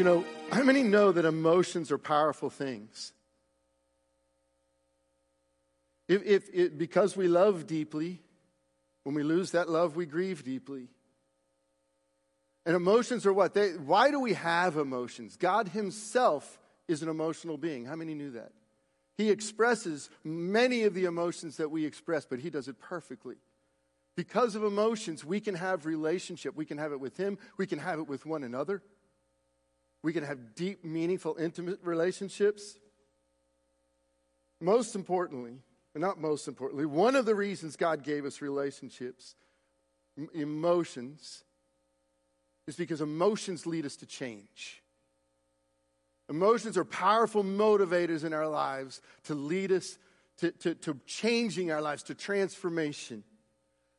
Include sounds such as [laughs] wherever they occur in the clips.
you know, how many know that emotions are powerful things? If, if it, because we love deeply, when we lose that love, we grieve deeply. And emotions are what? They, why do we have emotions? God Himself is an emotional being. How many knew that? He expresses many of the emotions that we express, but He does it perfectly. Because of emotions, we can have relationship. We can have it with Him, we can have it with one another. We can have deep, meaningful, intimate relationships. Most importantly, not most importantly, one of the reasons God gave us relationships, emotions, is because emotions lead us to change. Emotions are powerful motivators in our lives to lead us to, to, to changing our lives, to transformation.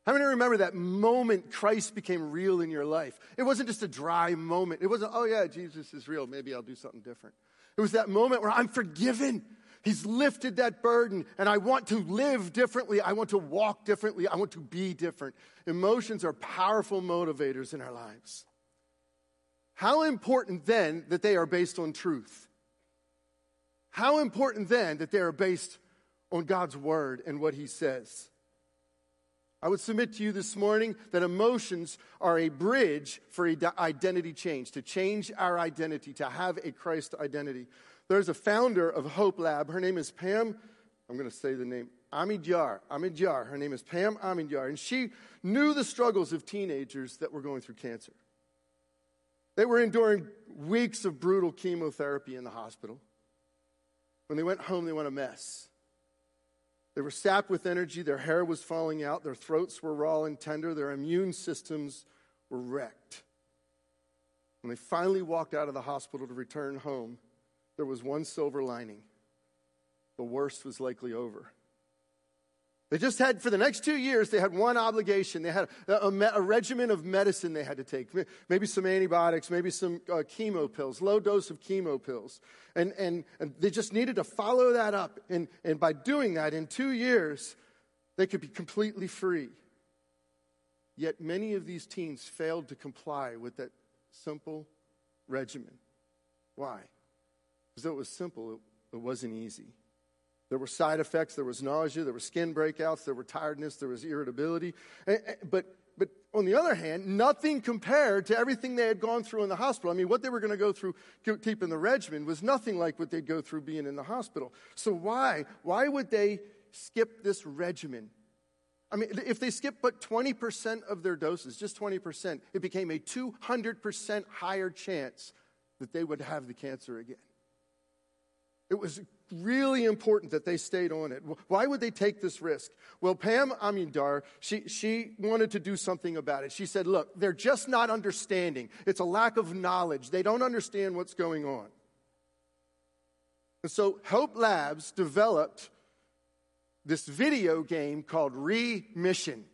How many remember that moment Christ became real in your life? It wasn't just a dry moment. It wasn't, oh yeah, Jesus is real. Maybe I'll do something different. It was that moment where I'm forgiven. He's lifted that burden, and I want to live differently. I want to walk differently. I want to be different. Emotions are powerful motivators in our lives. How important then that they are based on truth? How important then that they are based on God's word and what He says? I would submit to you this morning that emotions are a bridge for identity change, to change our identity, to have a Christ identity. There's a founder of Hope Lab. Her name is Pam, I'm going to say the name, Omidyar. Omidyar. Her name is Pam Omidyar. And she knew the struggles of teenagers that were going through cancer. They were enduring weeks of brutal chemotherapy in the hospital. When they went home, they went a mess. They were sapped with energy, their hair was falling out, their throats were raw and tender, their immune systems were wrecked. When they finally walked out of the hospital to return home, there was one silver lining. The worst was likely over. They just had, for the next two years, they had one obligation. They had a, a, a regimen of medicine they had to take. Maybe some antibiotics, maybe some uh, chemo pills, low dose of chemo pills. And, and, and they just needed to follow that up. And, and by doing that, in two years, they could be completely free. Yet many of these teens failed to comply with that simple regimen. Why? Because though it was simple, it, it wasn't easy. There were side effects, there was nausea, there were skin breakouts, there were tiredness, there was irritability. Eh, eh, but, but on the other hand, nothing compared to everything they had gone through in the hospital. I mean, what they were going to go through keeping the regimen was nothing like what they'd go through being in the hospital. So why? Why would they skip this regimen? I mean, if they skipped but 20% of their doses, just 20%, it became a 200% higher chance that they would have the cancer again. It was really important that they stayed on it. Why would they take this risk? Well, Pam Omidyar, she, she wanted to do something about it. She said, look, they're just not understanding. It's a lack of knowledge. They don't understand what's going on. And so Hope Labs developed this video game called Remission.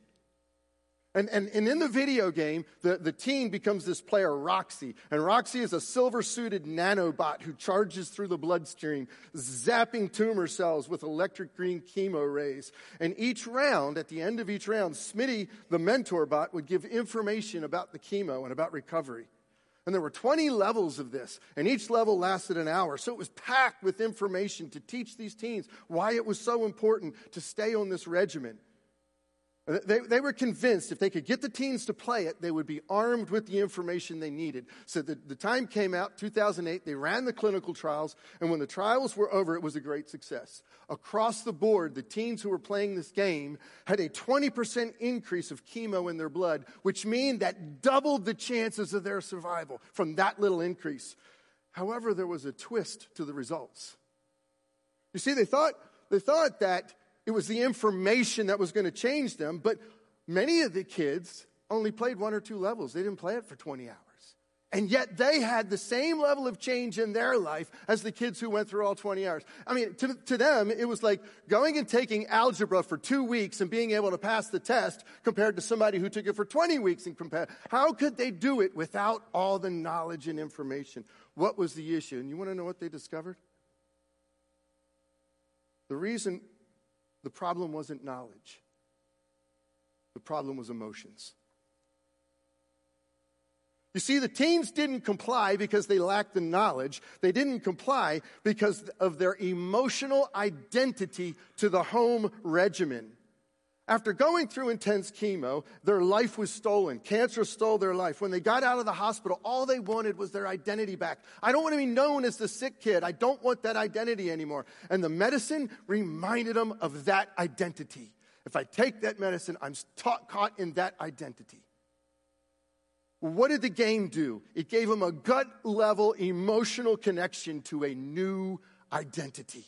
And, and, and in the video game, the, the teen becomes this player, Roxy. And Roxy is a silver suited nanobot who charges through the bloodstream, zapping tumor cells with electric green chemo rays. And each round, at the end of each round, Smitty, the mentor bot, would give information about the chemo and about recovery. And there were 20 levels of this, and each level lasted an hour. So it was packed with information to teach these teens why it was so important to stay on this regimen. They, they were convinced if they could get the teens to play it, they would be armed with the information they needed. So the, the time came out, 2008, they ran the clinical trials, and when the trials were over, it was a great success. Across the board, the teens who were playing this game had a 20% increase of chemo in their blood, which mean that doubled the chances of their survival from that little increase. However, there was a twist to the results. You see, they thought, they thought that it was the information that was going to change them. But many of the kids only played one or two levels, they didn't play it for 20 hours. And yet they had the same level of change in their life as the kids who went through all 20 hours. I mean, to, to them, it was like going and taking algebra for two weeks and being able to pass the test compared to somebody who took it for 20 weeks and compared. How could they do it without all the knowledge and information? What was the issue? And you want to know what they discovered? The reason the problem wasn't knowledge, the problem was emotions. You see, the teens didn't comply because they lacked the knowledge. They didn't comply because of their emotional identity to the home regimen. After going through intense chemo, their life was stolen. Cancer stole their life. When they got out of the hospital, all they wanted was their identity back. I don't want to be known as the sick kid. I don't want that identity anymore. And the medicine reminded them of that identity. If I take that medicine, I'm caught in that identity. What did the game do? It gave them a gut level emotional connection to a new identity.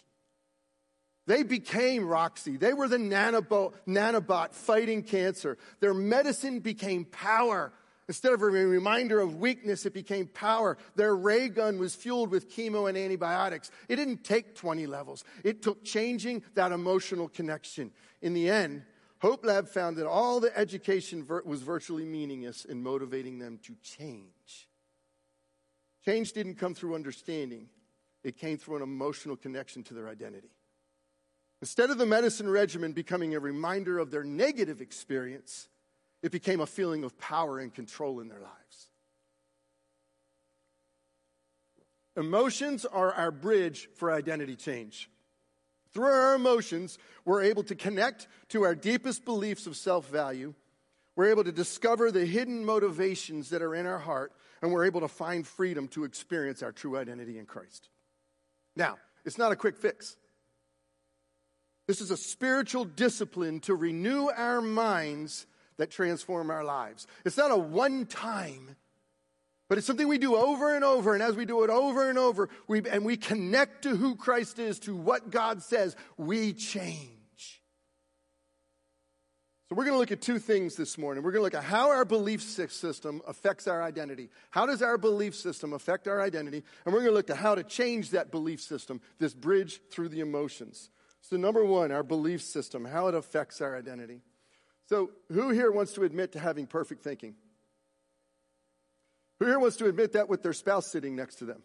They became Roxy. They were the nanobot, nanobot fighting cancer. Their medicine became power. Instead of a reminder of weakness, it became power. Their ray gun was fueled with chemo and antibiotics. It didn't take 20 levels, it took changing that emotional connection. In the end, Hope Lab found that all the education was virtually meaningless in motivating them to change. Change didn't come through understanding, it came through an emotional connection to their identity. Instead of the medicine regimen becoming a reminder of their negative experience, it became a feeling of power and control in their lives. Emotions are our bridge for identity change. Through our emotions, we're able to connect to our deepest beliefs of self value. We're able to discover the hidden motivations that are in our heart, and we're able to find freedom to experience our true identity in Christ. Now, it's not a quick fix. This is a spiritual discipline to renew our minds that transform our lives. It's not a one time, but it's something we do over and over. And as we do it over and over, we, and we connect to who Christ is, to what God says, we change. So we're going to look at two things this morning. We're going to look at how our belief system affects our identity. How does our belief system affect our identity? And we're going to look at how to change that belief system, this bridge through the emotions. So, number one, our belief system, how it affects our identity. So, who here wants to admit to having perfect thinking? Who here wants to admit that with their spouse sitting next to them?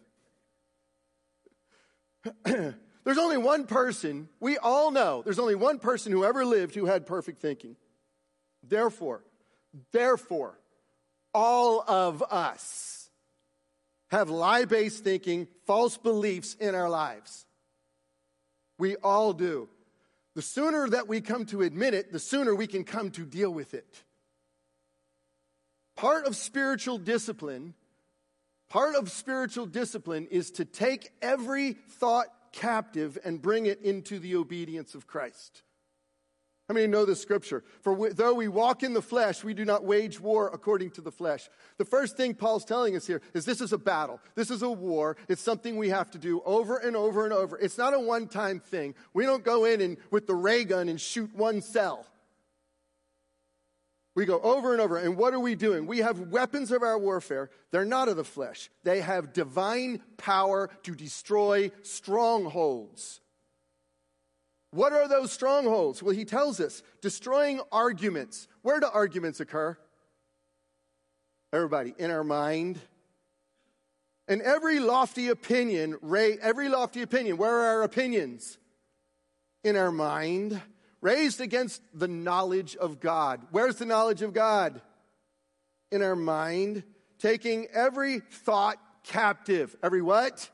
[clears throat] there's only one person, we all know, there's only one person who ever lived who had perfect thinking. Therefore, therefore, all of us have lie based thinking, false beliefs in our lives. We all do. The sooner that we come to admit it, the sooner we can come to deal with it. Part of spiritual discipline, part of spiritual discipline is to take every thought captive and bring it into the obedience of Christ. How many know this scripture? For we, though we walk in the flesh, we do not wage war according to the flesh. The first thing Paul's telling us here is this is a battle. This is a war. It's something we have to do over and over and over. It's not a one time thing. We don't go in and with the ray gun and shoot one cell. We go over and over. And what are we doing? We have weapons of our warfare. They're not of the flesh, they have divine power to destroy strongholds. What are those strongholds? Well, he tells us destroying arguments. Where do arguments occur? Everybody, in our mind. And every lofty opinion, every lofty opinion, where are our opinions? In our mind, raised against the knowledge of God. Where's the knowledge of God? In our mind, taking every thought captive. Every what?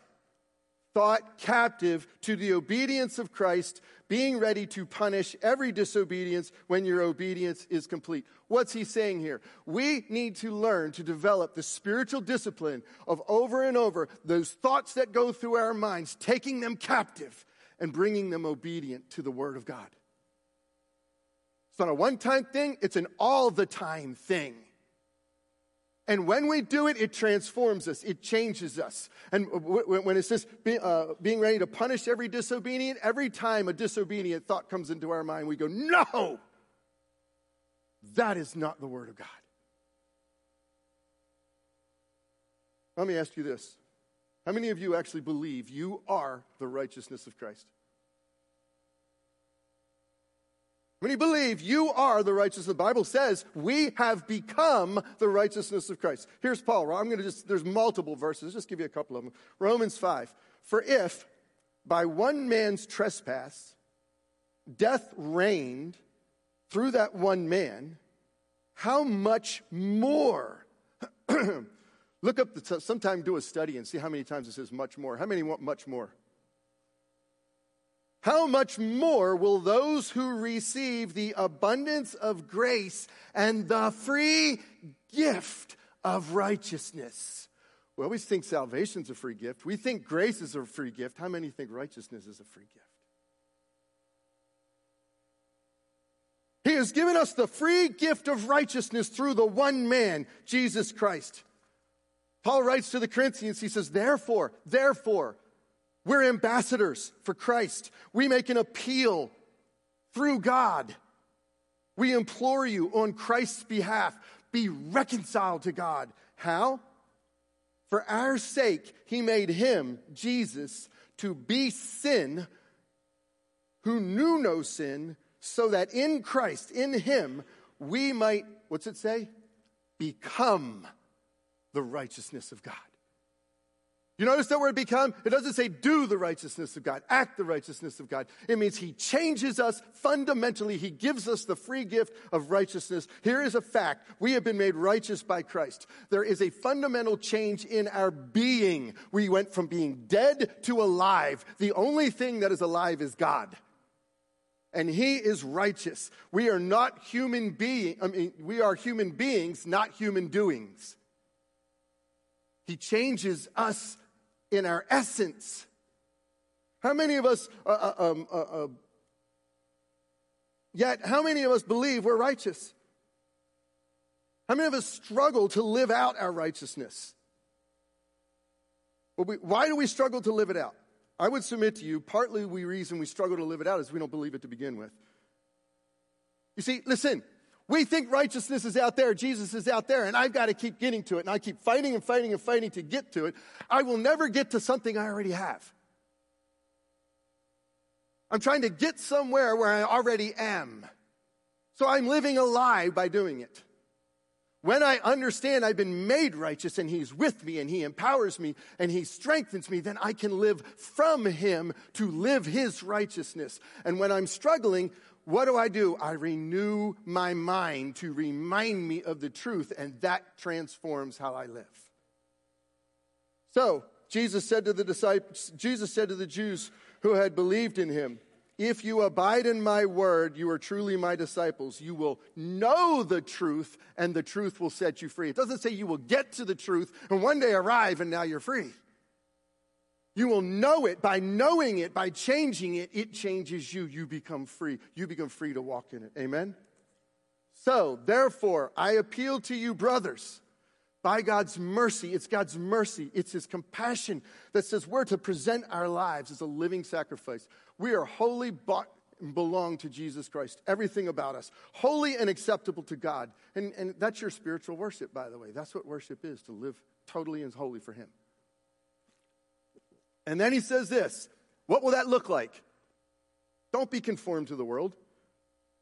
Thought captive to the obedience of Christ being ready to punish every disobedience when your obedience is complete. What's he saying here? We need to learn to develop the spiritual discipline of over and over those thoughts that go through our minds, taking them captive and bringing them obedient to the Word of God. It's not a one time thing, it's an all the time thing. And when we do it, it transforms us, it changes us. And when it says uh, being ready to punish every disobedient, every time a disobedient thought comes into our mind, we go, No! That is not the Word of God. Let me ask you this How many of you actually believe you are the righteousness of Christ? When you believe you are the righteousness, the Bible says we have become the righteousness of Christ. Here's Paul. I'm going to just, there's multiple verses, just give you a couple of them. Romans 5. For if by one man's trespass death reigned through that one man, how much more [clears throat] Look up, the, sometime do a study and see how many times it says much more. How many want much more? How much more will those who receive the abundance of grace and the free gift of righteousness? We always think salvation's a free gift. We think grace is a free gift. How many think righteousness is a free gift? He has given us the free gift of righteousness through the one man, Jesus Christ. Paul writes to the Corinthians, he says, Therefore, therefore, we're ambassadors for Christ. We make an appeal through God. We implore you on Christ's behalf, be reconciled to God. How? For our sake, he made him, Jesus, to be sin who knew no sin so that in Christ, in Him, we might, what's it say? Become the righteousness of God. You notice that word become? It doesn't say do the righteousness of God, act the righteousness of God. It means He changes us fundamentally. He gives us the free gift of righteousness. Here is a fact we have been made righteous by Christ. There is a fundamental change in our being. We went from being dead to alive. The only thing that is alive is God and he is righteous. We are not human beings, I mean, we are human beings, not human doings. He changes us in our essence. How many of us, uh, uh, um, uh, uh, yet, how many of us believe we're righteous? How many of us struggle to live out our righteousness? Well, we, why do we struggle to live it out? I would submit to you, partly the reason we struggle to live it out is we don't believe it to begin with. You see, listen, we think righteousness is out there, Jesus is out there, and I've got to keep getting to it, and I keep fighting and fighting and fighting to get to it. I will never get to something I already have. I'm trying to get somewhere where I already am. So I'm living a lie by doing it. When I understand I've been made righteous and He's with me and He empowers me and He strengthens me, then I can live from Him to live His righteousness. And when I'm struggling, what do I do? I renew my mind to remind me of the truth, and that transforms how I live. So, Jesus said to the disciples, Jesus said to the Jews who had believed in him, if you abide in my word, you are truly my disciples. You will know the truth, and the truth will set you free. It doesn't say you will get to the truth and one day arrive and now you're free. You will know it by knowing it, by changing it, it changes you. You become free. You become free to walk in it. Amen? So, therefore, I appeal to you, brothers by God's mercy. It's God's mercy. It's His compassion that says we're to present our lives as a living sacrifice. We are wholly bought and belong to Jesus Christ. Everything about us. Holy and acceptable to God. And, and that's your spiritual worship, by the way. That's what worship is to live totally and wholly for Him. And then He says this What will that look like? Don't be conformed to the world,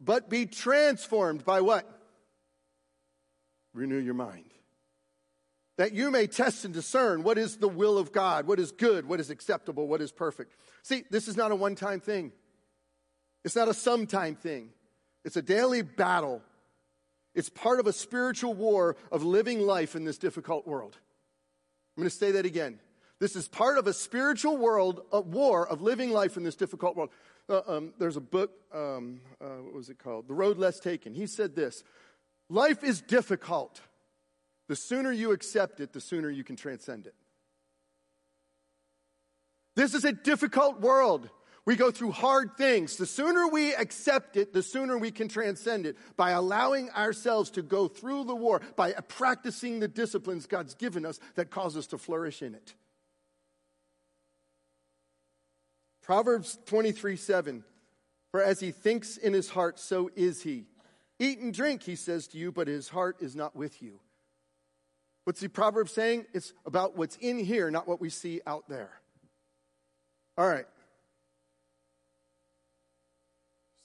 but be transformed by what? Renew your mind that you may test and discern what is the will of God, what is good, what is acceptable, what is perfect. See, this is not a one time thing, it's not a sometime thing, it's a daily battle. It's part of a spiritual war of living life in this difficult world. I'm going to say that again. This is part of a spiritual world, a war of living life in this difficult world. Uh, um, there's a book, um, uh, what was it called? The Road Less Taken. He said this Life is difficult. The sooner you accept it, the sooner you can transcend it. This is a difficult world. We go through hard things. The sooner we accept it, the sooner we can transcend it by allowing ourselves to go through the war, by practicing the disciplines God's given us that cause us to flourish in it. Proverbs 23 7. For as he thinks in his heart, so is he. Eat and drink, he says to you, but his heart is not with you. What's the proverb saying? It's about what's in here, not what we see out there. All right.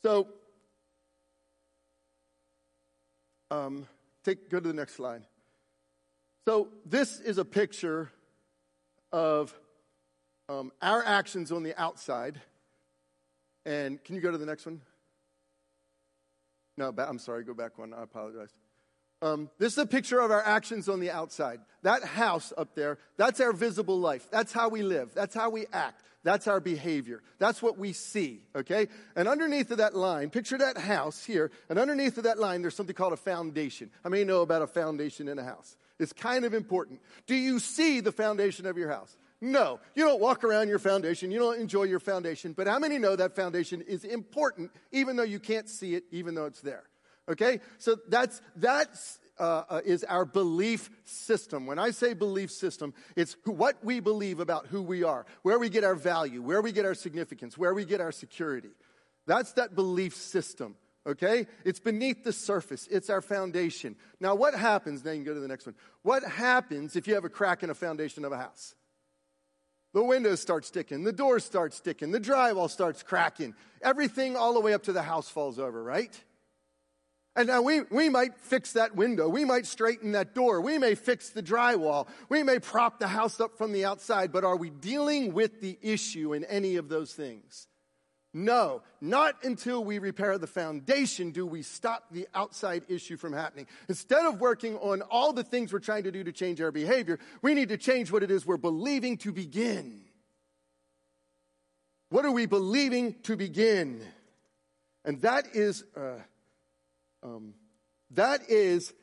So, um, take go to the next slide. So this is a picture of um, our actions on the outside. And can you go to the next one? No, I'm sorry. Go back one. I apologize. Um, this is a picture of our actions on the outside. That house up there, that's our visible life. That's how we live. That's how we act. That's our behavior. That's what we see, okay? And underneath of that line, picture that house here, and underneath of that line, there's something called a foundation. How many know about a foundation in a house? It's kind of important. Do you see the foundation of your house? No, you don't walk around your foundation. You don't enjoy your foundation. But how many know that foundation is important, even though you can't see it, even though it's there? Okay, so that's that's uh, uh, is our belief system. When I say belief system, it's who, what we believe about who we are, where we get our value, where we get our significance, where we get our security. That's that belief system. Okay? It's beneath the surface. It's our foundation. Now, what happens? Then you can go to the next one. What happens if you have a crack in a foundation of a house? The windows start sticking, the doors start sticking, the drywall starts cracking. Everything all the way up to the house falls over, right? And now we, we might fix that window. We might straighten that door. We may fix the drywall. We may prop the house up from the outside, but are we dealing with the issue in any of those things? No, not until we repair the foundation do we stop the outside issue from happening. Instead of working on all the things we're trying to do to change our behavior, we need to change what it is we're believing to begin. What are we believing to begin? And that is. Uh, um, that is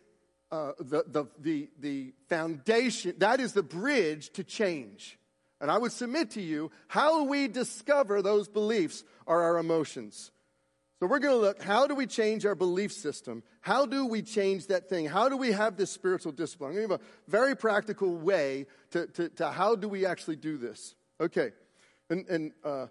uh, the, the, the, the foundation, that is the bridge to change. And I would submit to you how we discover those beliefs are our emotions. So we're going to look how do we change our belief system? How do we change that thing? How do we have this spiritual discipline? I'm going to give a very practical way to, to, to how do we actually do this. Okay. And, and uh,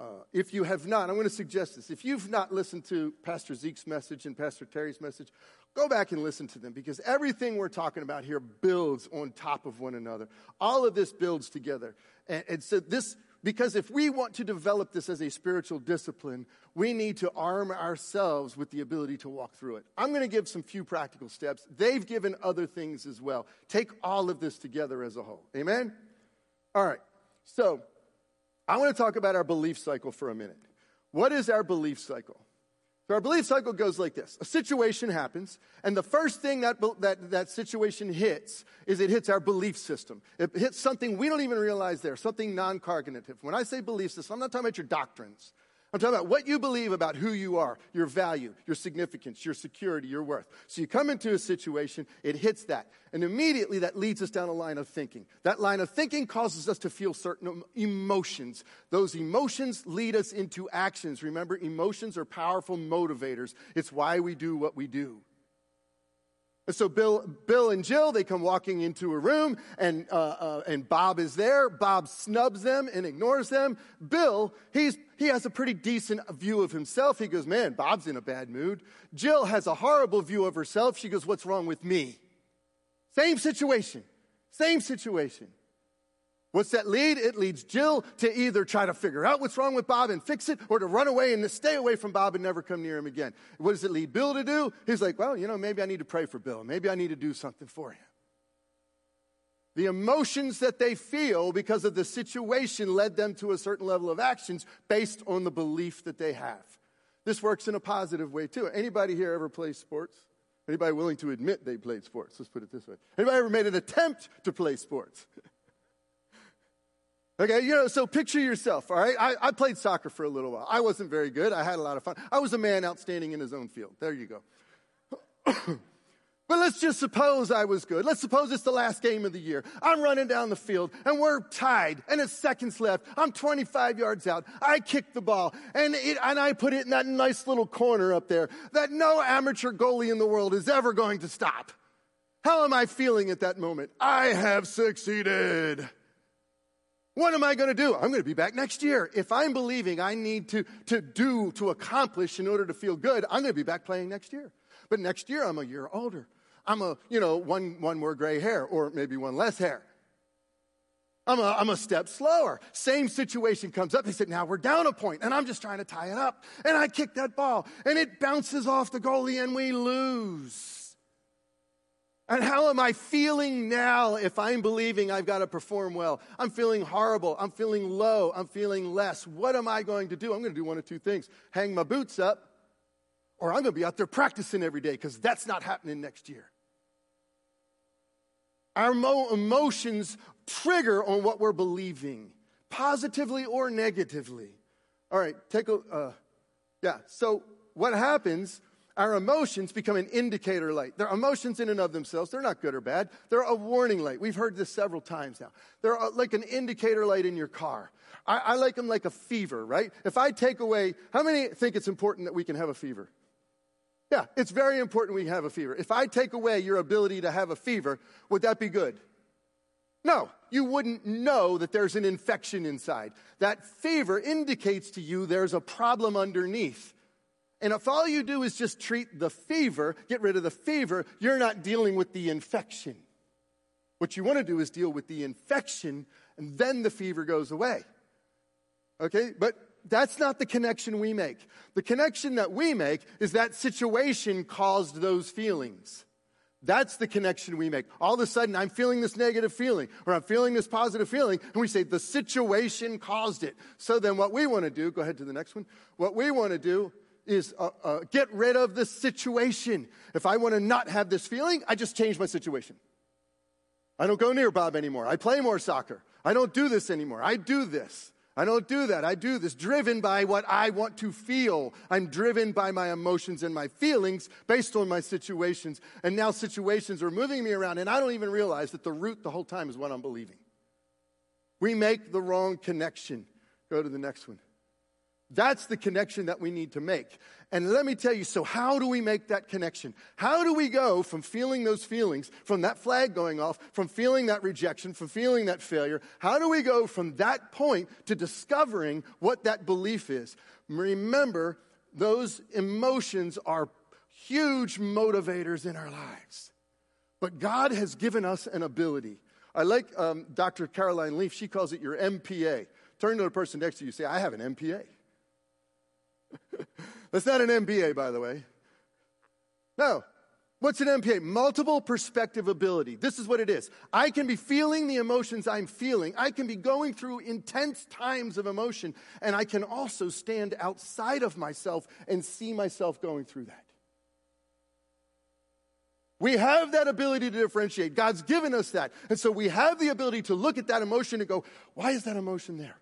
uh, if you have not, I'm going to suggest this. If you've not listened to Pastor Zeke's message and Pastor Terry's message, go back and listen to them because everything we're talking about here builds on top of one another. All of this builds together. And, and so this, because if we want to develop this as a spiritual discipline, we need to arm ourselves with the ability to walk through it. I'm going to give some few practical steps. They've given other things as well. Take all of this together as a whole. Amen? All right. So, I want to talk about our belief cycle for a minute. What is our belief cycle? So our belief cycle goes like this. A situation happens, and the first thing that, that, that situation hits is it hits our belief system. It hits something we don't even realize there, something non-cognitive. When I say belief system, I'm not talking about your doctrines. I'm talking about what you believe about who you are, your value, your significance, your security, your worth. So you come into a situation, it hits that. And immediately that leads us down a line of thinking. That line of thinking causes us to feel certain emotions. Those emotions lead us into actions. Remember, emotions are powerful motivators. It's why we do what we do. And so Bill, Bill and Jill, they come walking into a room, and, uh, uh, and Bob is there. Bob snubs them and ignores them. Bill, he's, he has a pretty decent view of himself. He goes, Man, Bob's in a bad mood. Jill has a horrible view of herself. She goes, What's wrong with me? Same situation. Same situation. What's that lead? It leads Jill to either try to figure out what's wrong with Bob and fix it, or to run away and to stay away from Bob and never come near him again. What does it lead Bill to do? He's like, well, you know, maybe I need to pray for Bill. Maybe I need to do something for him. The emotions that they feel because of the situation led them to a certain level of actions based on the belief that they have. This works in a positive way too. Anybody here ever play sports? Anybody willing to admit they played sports? Let's put it this way. Anybody ever made an attempt to play sports? [laughs] Okay, you know, so picture yourself, all right? I, I, played soccer for a little while. I wasn't very good. I had a lot of fun. I was a man outstanding in his own field. There you go. [coughs] but let's just suppose I was good. Let's suppose it's the last game of the year. I'm running down the field and we're tied and it's seconds left. I'm 25 yards out. I kick the ball and, it, and I put it in that nice little corner up there that no amateur goalie in the world is ever going to stop. How am I feeling at that moment? I have succeeded. What am I going to do? I'm going to be back next year. If I'm believing I need to, to do, to accomplish in order to feel good, I'm going to be back playing next year. But next year, I'm a year older. I'm a, you know, one, one more gray hair or maybe one less hair. I'm a, I'm a step slower. Same situation comes up. They said, now we're down a point, and I'm just trying to tie it up. And I kick that ball, and it bounces off the goalie, and we lose. And how am I feeling now if I'm believing I've got to perform well? I'm feeling horrible. I'm feeling low. I'm feeling less. What am I going to do? I'm going to do one of two things hang my boots up, or I'm going to be out there practicing every day because that's not happening next year. Our mo- emotions trigger on what we're believing, positively or negatively. All right, take a, uh, yeah, so what happens our emotions become an indicator light. They're emotions in and of themselves. They're not good or bad. They're a warning light. We've heard this several times now. They're uh, like an indicator light in your car. I, I like them like a fever, right? If I take away, how many think it's important that we can have a fever? Yeah, it's very important we have a fever. If I take away your ability to have a fever, would that be good? No, you wouldn't know that there's an infection inside. That fever indicates to you there's a problem underneath. And if all you do is just treat the fever, get rid of the fever, you're not dealing with the infection. What you want to do is deal with the infection, and then the fever goes away. Okay? But that's not the connection we make. The connection that we make is that situation caused those feelings. That's the connection we make. All of a sudden, I'm feeling this negative feeling, or I'm feeling this positive feeling, and we say the situation caused it. So then, what we want to do, go ahead to the next one. What we want to do is uh, uh, get rid of the situation. If I want to not have this feeling, I just change my situation. I don't go near Bob anymore. I play more soccer. I don't do this anymore. I do this. I don't do that. I do this driven by what I want to feel. I'm driven by my emotions and my feelings based on my situations. And now situations are moving me around, and I don't even realize that the root the whole time is what I'm believing. We make the wrong connection. Go to the next one. That's the connection that we need to make. And let me tell you so, how do we make that connection? How do we go from feeling those feelings, from that flag going off, from feeling that rejection, from feeling that failure? How do we go from that point to discovering what that belief is? Remember, those emotions are huge motivators in our lives. But God has given us an ability. I like um, Dr. Caroline Leaf, she calls it your MPA. Turn to the person next to you, say, I have an MPA. [laughs] That's not an MBA, by the way. No. What's an MPA? Multiple perspective ability. This is what it is. I can be feeling the emotions I'm feeling. I can be going through intense times of emotion, and I can also stand outside of myself and see myself going through that. We have that ability to differentiate. God's given us that. And so we have the ability to look at that emotion and go, why is that emotion there?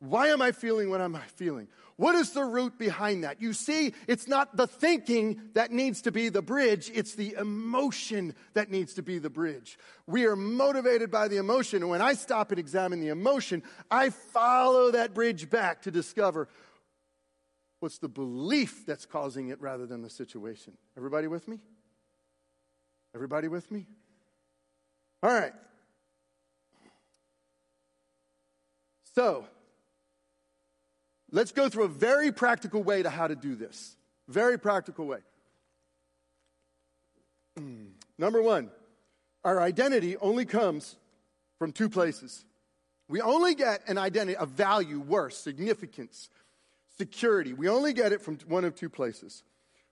Why am I feeling what am I feeling? What is the root behind that? You see, it's not the thinking that needs to be the bridge, it's the emotion that needs to be the bridge. We are motivated by the emotion, and when I stop and examine the emotion, I follow that bridge back to discover what's the belief that's causing it rather than the situation. Everybody with me? Everybody with me? All right. So, Let's go through a very practical way to how to do this. Very practical way. [clears throat] Number one, our identity only comes from two places. We only get an identity, a value, worth, significance, security. We only get it from one of two places.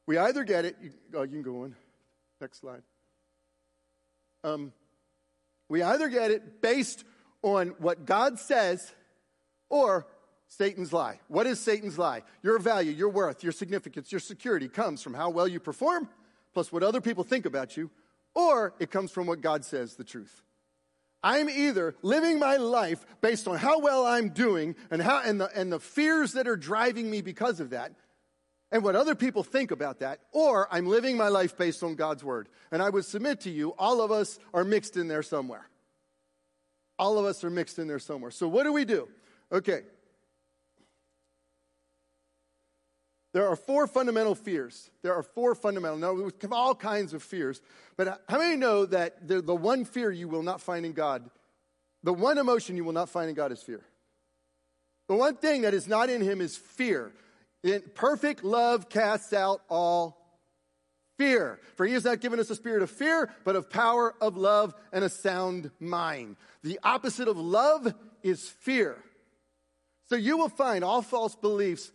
We either get it, you, oh, you can go on. Next slide. Um, we either get it based on what God says or Satan's lie. What is Satan's lie? Your value, your worth, your significance, your security comes from how well you perform, plus what other people think about you, or it comes from what God says, the truth. I'm either living my life based on how well I'm doing and, how, and, the, and the fears that are driving me because of that, and what other people think about that, or I'm living my life based on God's word. And I would submit to you, all of us are mixed in there somewhere. All of us are mixed in there somewhere. So, what do we do? Okay, There are four fundamental fears. There are four fundamental. Now, we have all kinds of fears. But how many know that the, the one fear you will not find in God, the one emotion you will not find in God is fear? The one thing that is not in Him is fear. In perfect love casts out all fear. For He has not given us a spirit of fear, but of power, of love, and a sound mind. The opposite of love is fear. So you will find all false beliefs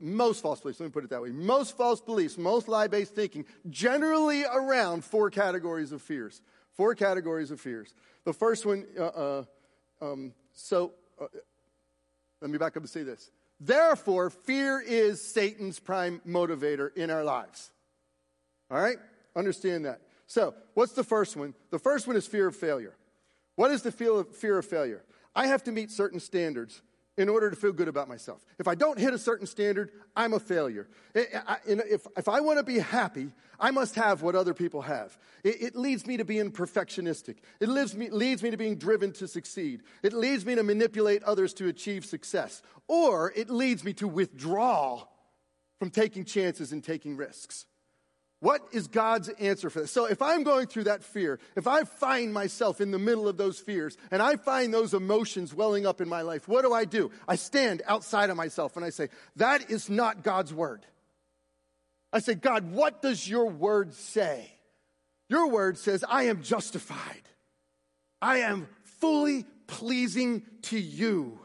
most false beliefs, let me put it that way. Most false beliefs, most lie based thinking, generally around four categories of fears. Four categories of fears. The first one, uh, uh, um, so uh, let me back up and say this. Therefore, fear is Satan's prime motivator in our lives. All right? Understand that. So, what's the first one? The first one is fear of failure. What is the fear of failure? I have to meet certain standards in order to feel good about myself. If I don't hit a certain standard, I'm a failure. If, if I want to be happy, I must have what other people have. It, it leads me to being perfectionistic. It leads me, leads me to being driven to succeed. It leads me to manipulate others to achieve success. Or it leads me to withdraw from taking chances and taking risks. What is God's answer for this? So, if I'm going through that fear, if I find myself in the middle of those fears and I find those emotions welling up in my life, what do I do? I stand outside of myself and I say, That is not God's word. I say, God, what does your word say? Your word says, I am justified. I am fully pleasing to you.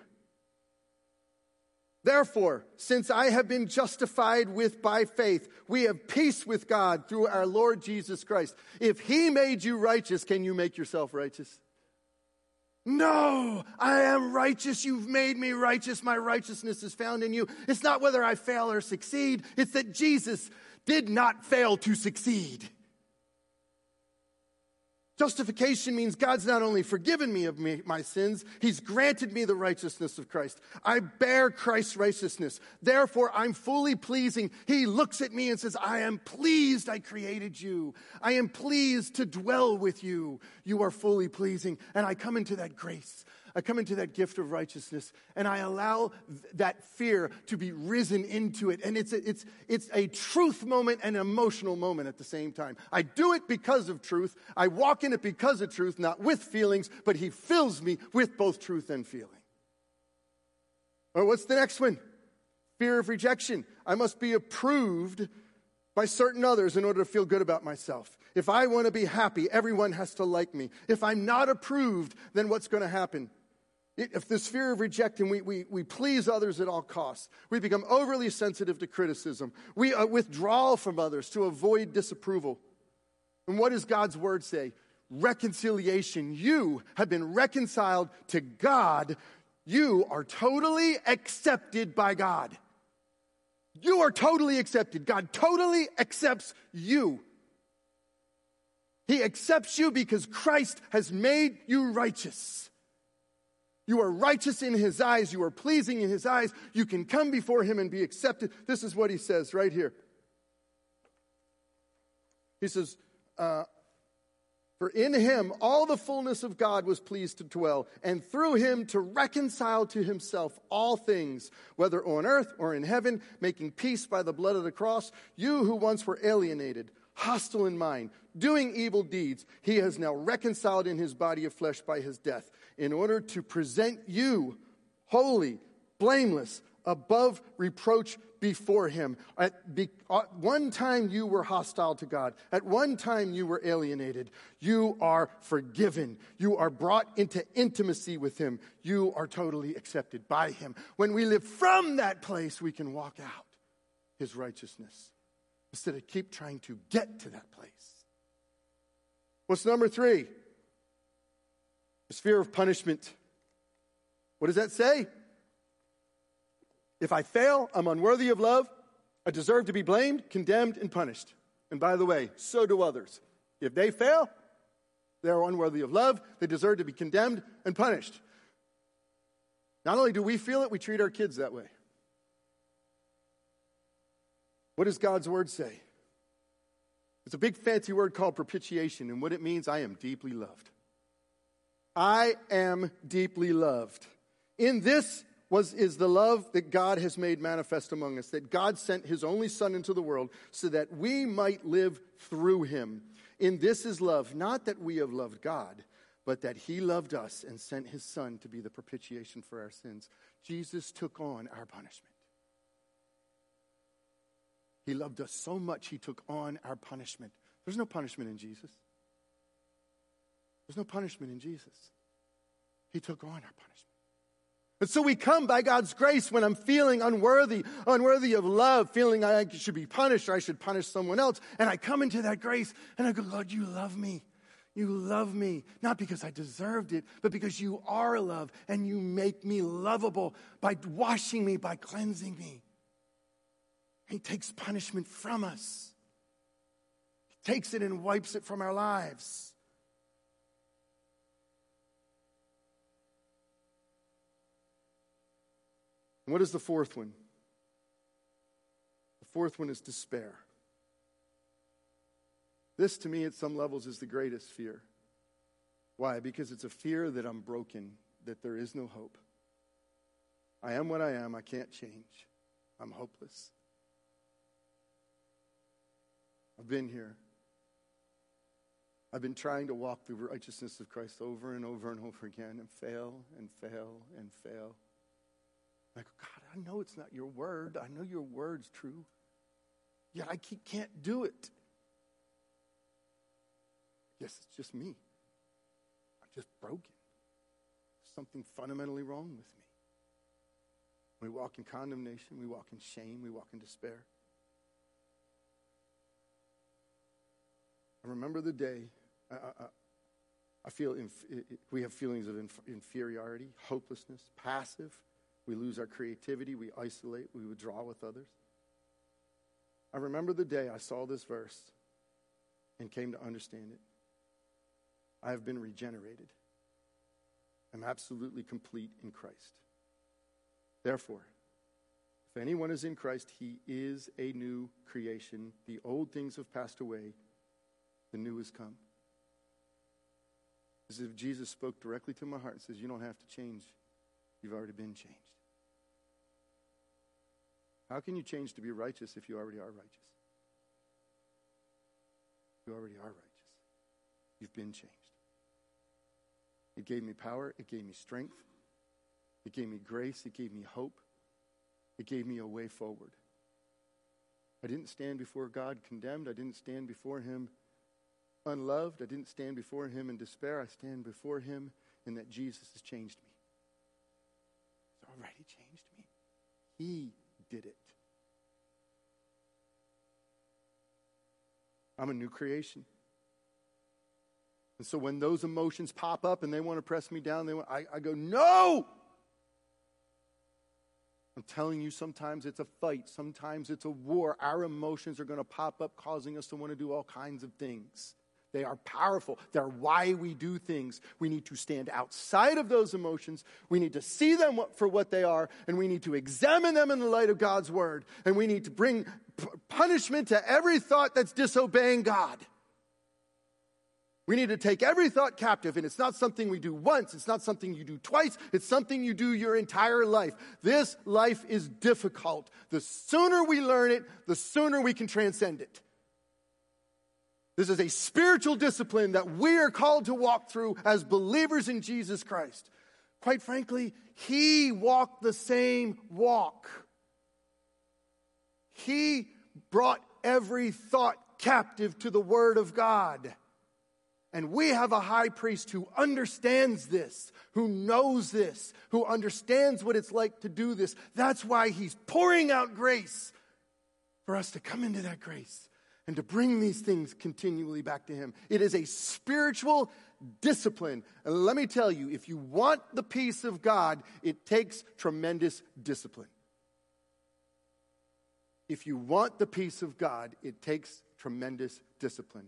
Therefore, since I have been justified with by faith, we have peace with God through our Lord Jesus Christ. If he made you righteous, can you make yourself righteous? No, I am righteous. You've made me righteous. My righteousness is found in you. It's not whether I fail or succeed. It's that Jesus did not fail to succeed. Justification means God's not only forgiven me of me, my sins, He's granted me the righteousness of Christ. I bear Christ's righteousness. Therefore, I'm fully pleasing. He looks at me and says, I am pleased I created you. I am pleased to dwell with you. You are fully pleasing. And I come into that grace. I come into that gift of righteousness and I allow th- that fear to be risen into it. And it's a, it's, it's a truth moment and an emotional moment at the same time. I do it because of truth. I walk in it because of truth, not with feelings, but He fills me with both truth and feeling. Well, what's the next one? Fear of rejection. I must be approved by certain others in order to feel good about myself. If I want to be happy, everyone has to like me. If I'm not approved, then what's going to happen? If this fear of rejecting, we, we, we please others at all costs. We become overly sensitive to criticism. We uh, withdraw from others to avoid disapproval. And what does God's word say? Reconciliation. You have been reconciled to God. You are totally accepted by God. You are totally accepted. God totally accepts you. He accepts you because Christ has made you righteous. You are righteous in his eyes. You are pleasing in his eyes. You can come before him and be accepted. This is what he says right here. He says, uh, For in him all the fullness of God was pleased to dwell, and through him to reconcile to himself all things, whether on earth or in heaven, making peace by the blood of the cross. You who once were alienated, hostile in mind, doing evil deeds, he has now reconciled in his body of flesh by his death in order to present you holy, blameless, above reproach before him. At, be, at one time you were hostile to God. At one time you were alienated. You are forgiven. You are brought into intimacy with him. You are totally accepted by him. When we live from that place, we can walk out his righteousness instead of keep trying to get to that place. What's number three? Is fear of punishment. What does that say? If I fail, I'm unworthy of love. I deserve to be blamed, condemned, and punished. And by the way, so do others. If they fail, they are unworthy of love. They deserve to be condemned and punished. Not only do we feel it, we treat our kids that way. What does God's word say? It's a big fancy word called propitiation, and what it means, I am deeply loved. I am deeply loved. In this was, is the love that God has made manifest among us, that God sent his only Son into the world so that we might live through him. In this is love, not that we have loved God, but that he loved us and sent his Son to be the propitiation for our sins. Jesus took on our punishment. He loved us so much, he took on our punishment. There's no punishment in Jesus. There's no punishment in Jesus. He took on our punishment. And so we come by God's grace when I'm feeling unworthy, unworthy of love, feeling I should be punished or I should punish someone else. And I come into that grace and I go, Lord, you love me. You love me, not because I deserved it, but because you are love and you make me lovable by washing me, by cleansing me. He takes punishment from us. He takes it and wipes it from our lives. And what is the fourth one? The fourth one is despair. This, to me, at some levels, is the greatest fear. Why? Because it's a fear that I'm broken, that there is no hope. I am what I am. I can't change. I'm hopeless. I've been here. I've been trying to walk the righteousness of Christ over and over and over again and fail and fail and fail. Go, God, I know it's not your word. I know your word's true. Yet I can't do it. Yes, it's just me. I'm just broken. Something fundamentally wrong with me. We walk in condemnation, we walk in shame, we walk in despair. I remember the day I, I, I feel inf- we have feelings of inf- inferiority, hopelessness, passive. We lose our creativity, we isolate, we withdraw with others. I remember the day I saw this verse and came to understand it. I have been regenerated. I'm absolutely complete in Christ. Therefore, if anyone is in Christ, he is a new creation. The old things have passed away, the new has come. As if Jesus spoke directly to my heart and says, You don't have to change, you've already been changed. How can you change to be righteous if you already are righteous? You already are righteous. You've been changed. It gave me power, it gave me strength, it gave me grace, it gave me hope, it gave me a way forward. I didn't stand before God condemned, I didn't stand before Him unloved, I didn't stand before Him in despair. I stand before Him in that Jesus has changed me. Already changed me. He did it. I'm a new creation. And so when those emotions pop up and they want to press me down, they want, I, I go, no! I'm telling you, sometimes it's a fight, sometimes it's a war. Our emotions are going to pop up, causing us to want to do all kinds of things. They are powerful. They're why we do things. We need to stand outside of those emotions. We need to see them for what they are, and we need to examine them in the light of God's word. And we need to bring punishment to every thought that's disobeying God. We need to take every thought captive, and it's not something we do once, it's not something you do twice, it's something you do your entire life. This life is difficult. The sooner we learn it, the sooner we can transcend it. This is a spiritual discipline that we are called to walk through as believers in Jesus Christ. Quite frankly, He walked the same walk. He brought every thought captive to the Word of God. And we have a high priest who understands this, who knows this, who understands what it's like to do this. That's why he's pouring out grace for us to come into that grace and to bring these things continually back to him. It is a spiritual discipline. And let me tell you, if you want the peace of God, it takes tremendous discipline. If you want the peace of God, it takes tremendous discipline.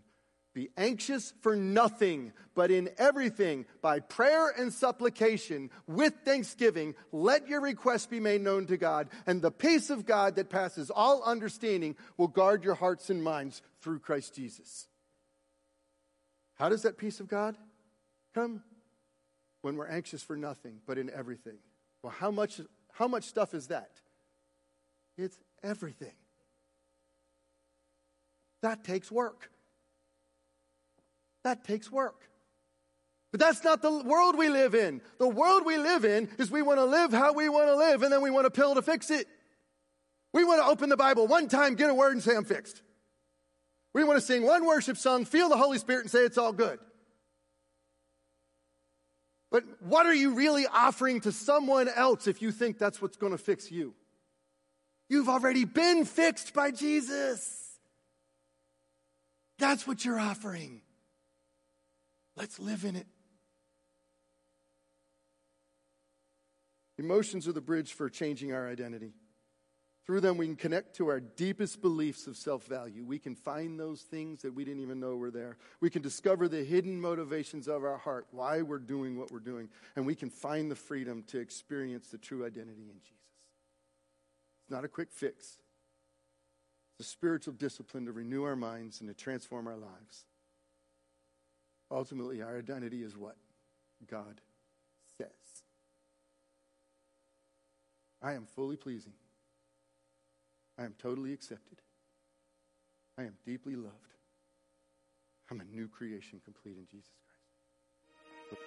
Be anxious for nothing, but in everything, by prayer and supplication, with thanksgiving, let your requests be made known to God, and the peace of God that passes all understanding will guard your hearts and minds through Christ Jesus. How does that peace of God come? When we're anxious for nothing, but in everything. Well, how much, how much stuff is that? It's everything. That takes work. That takes work. But that's not the world we live in. The world we live in is we want to live how we want to live, and then we want a pill to fix it. We want to open the Bible one time, get a word, and say, I'm fixed. We want to sing one worship song, feel the Holy Spirit, and say, it's all good. But what are you really offering to someone else if you think that's what's going to fix you? You've already been fixed by Jesus. That's what you're offering. Let's live in it. Emotions are the bridge for changing our identity. Through them, we can connect to our deepest beliefs of self value. We can find those things that we didn't even know were there. We can discover the hidden motivations of our heart, why we're doing what we're doing. And we can find the freedom to experience the true identity in Jesus. It's not a quick fix, it's a spiritual discipline to renew our minds and to transform our lives. Ultimately, our identity is what God says. I am fully pleasing. I am totally accepted. I am deeply loved. I'm a new creation complete in Jesus Christ.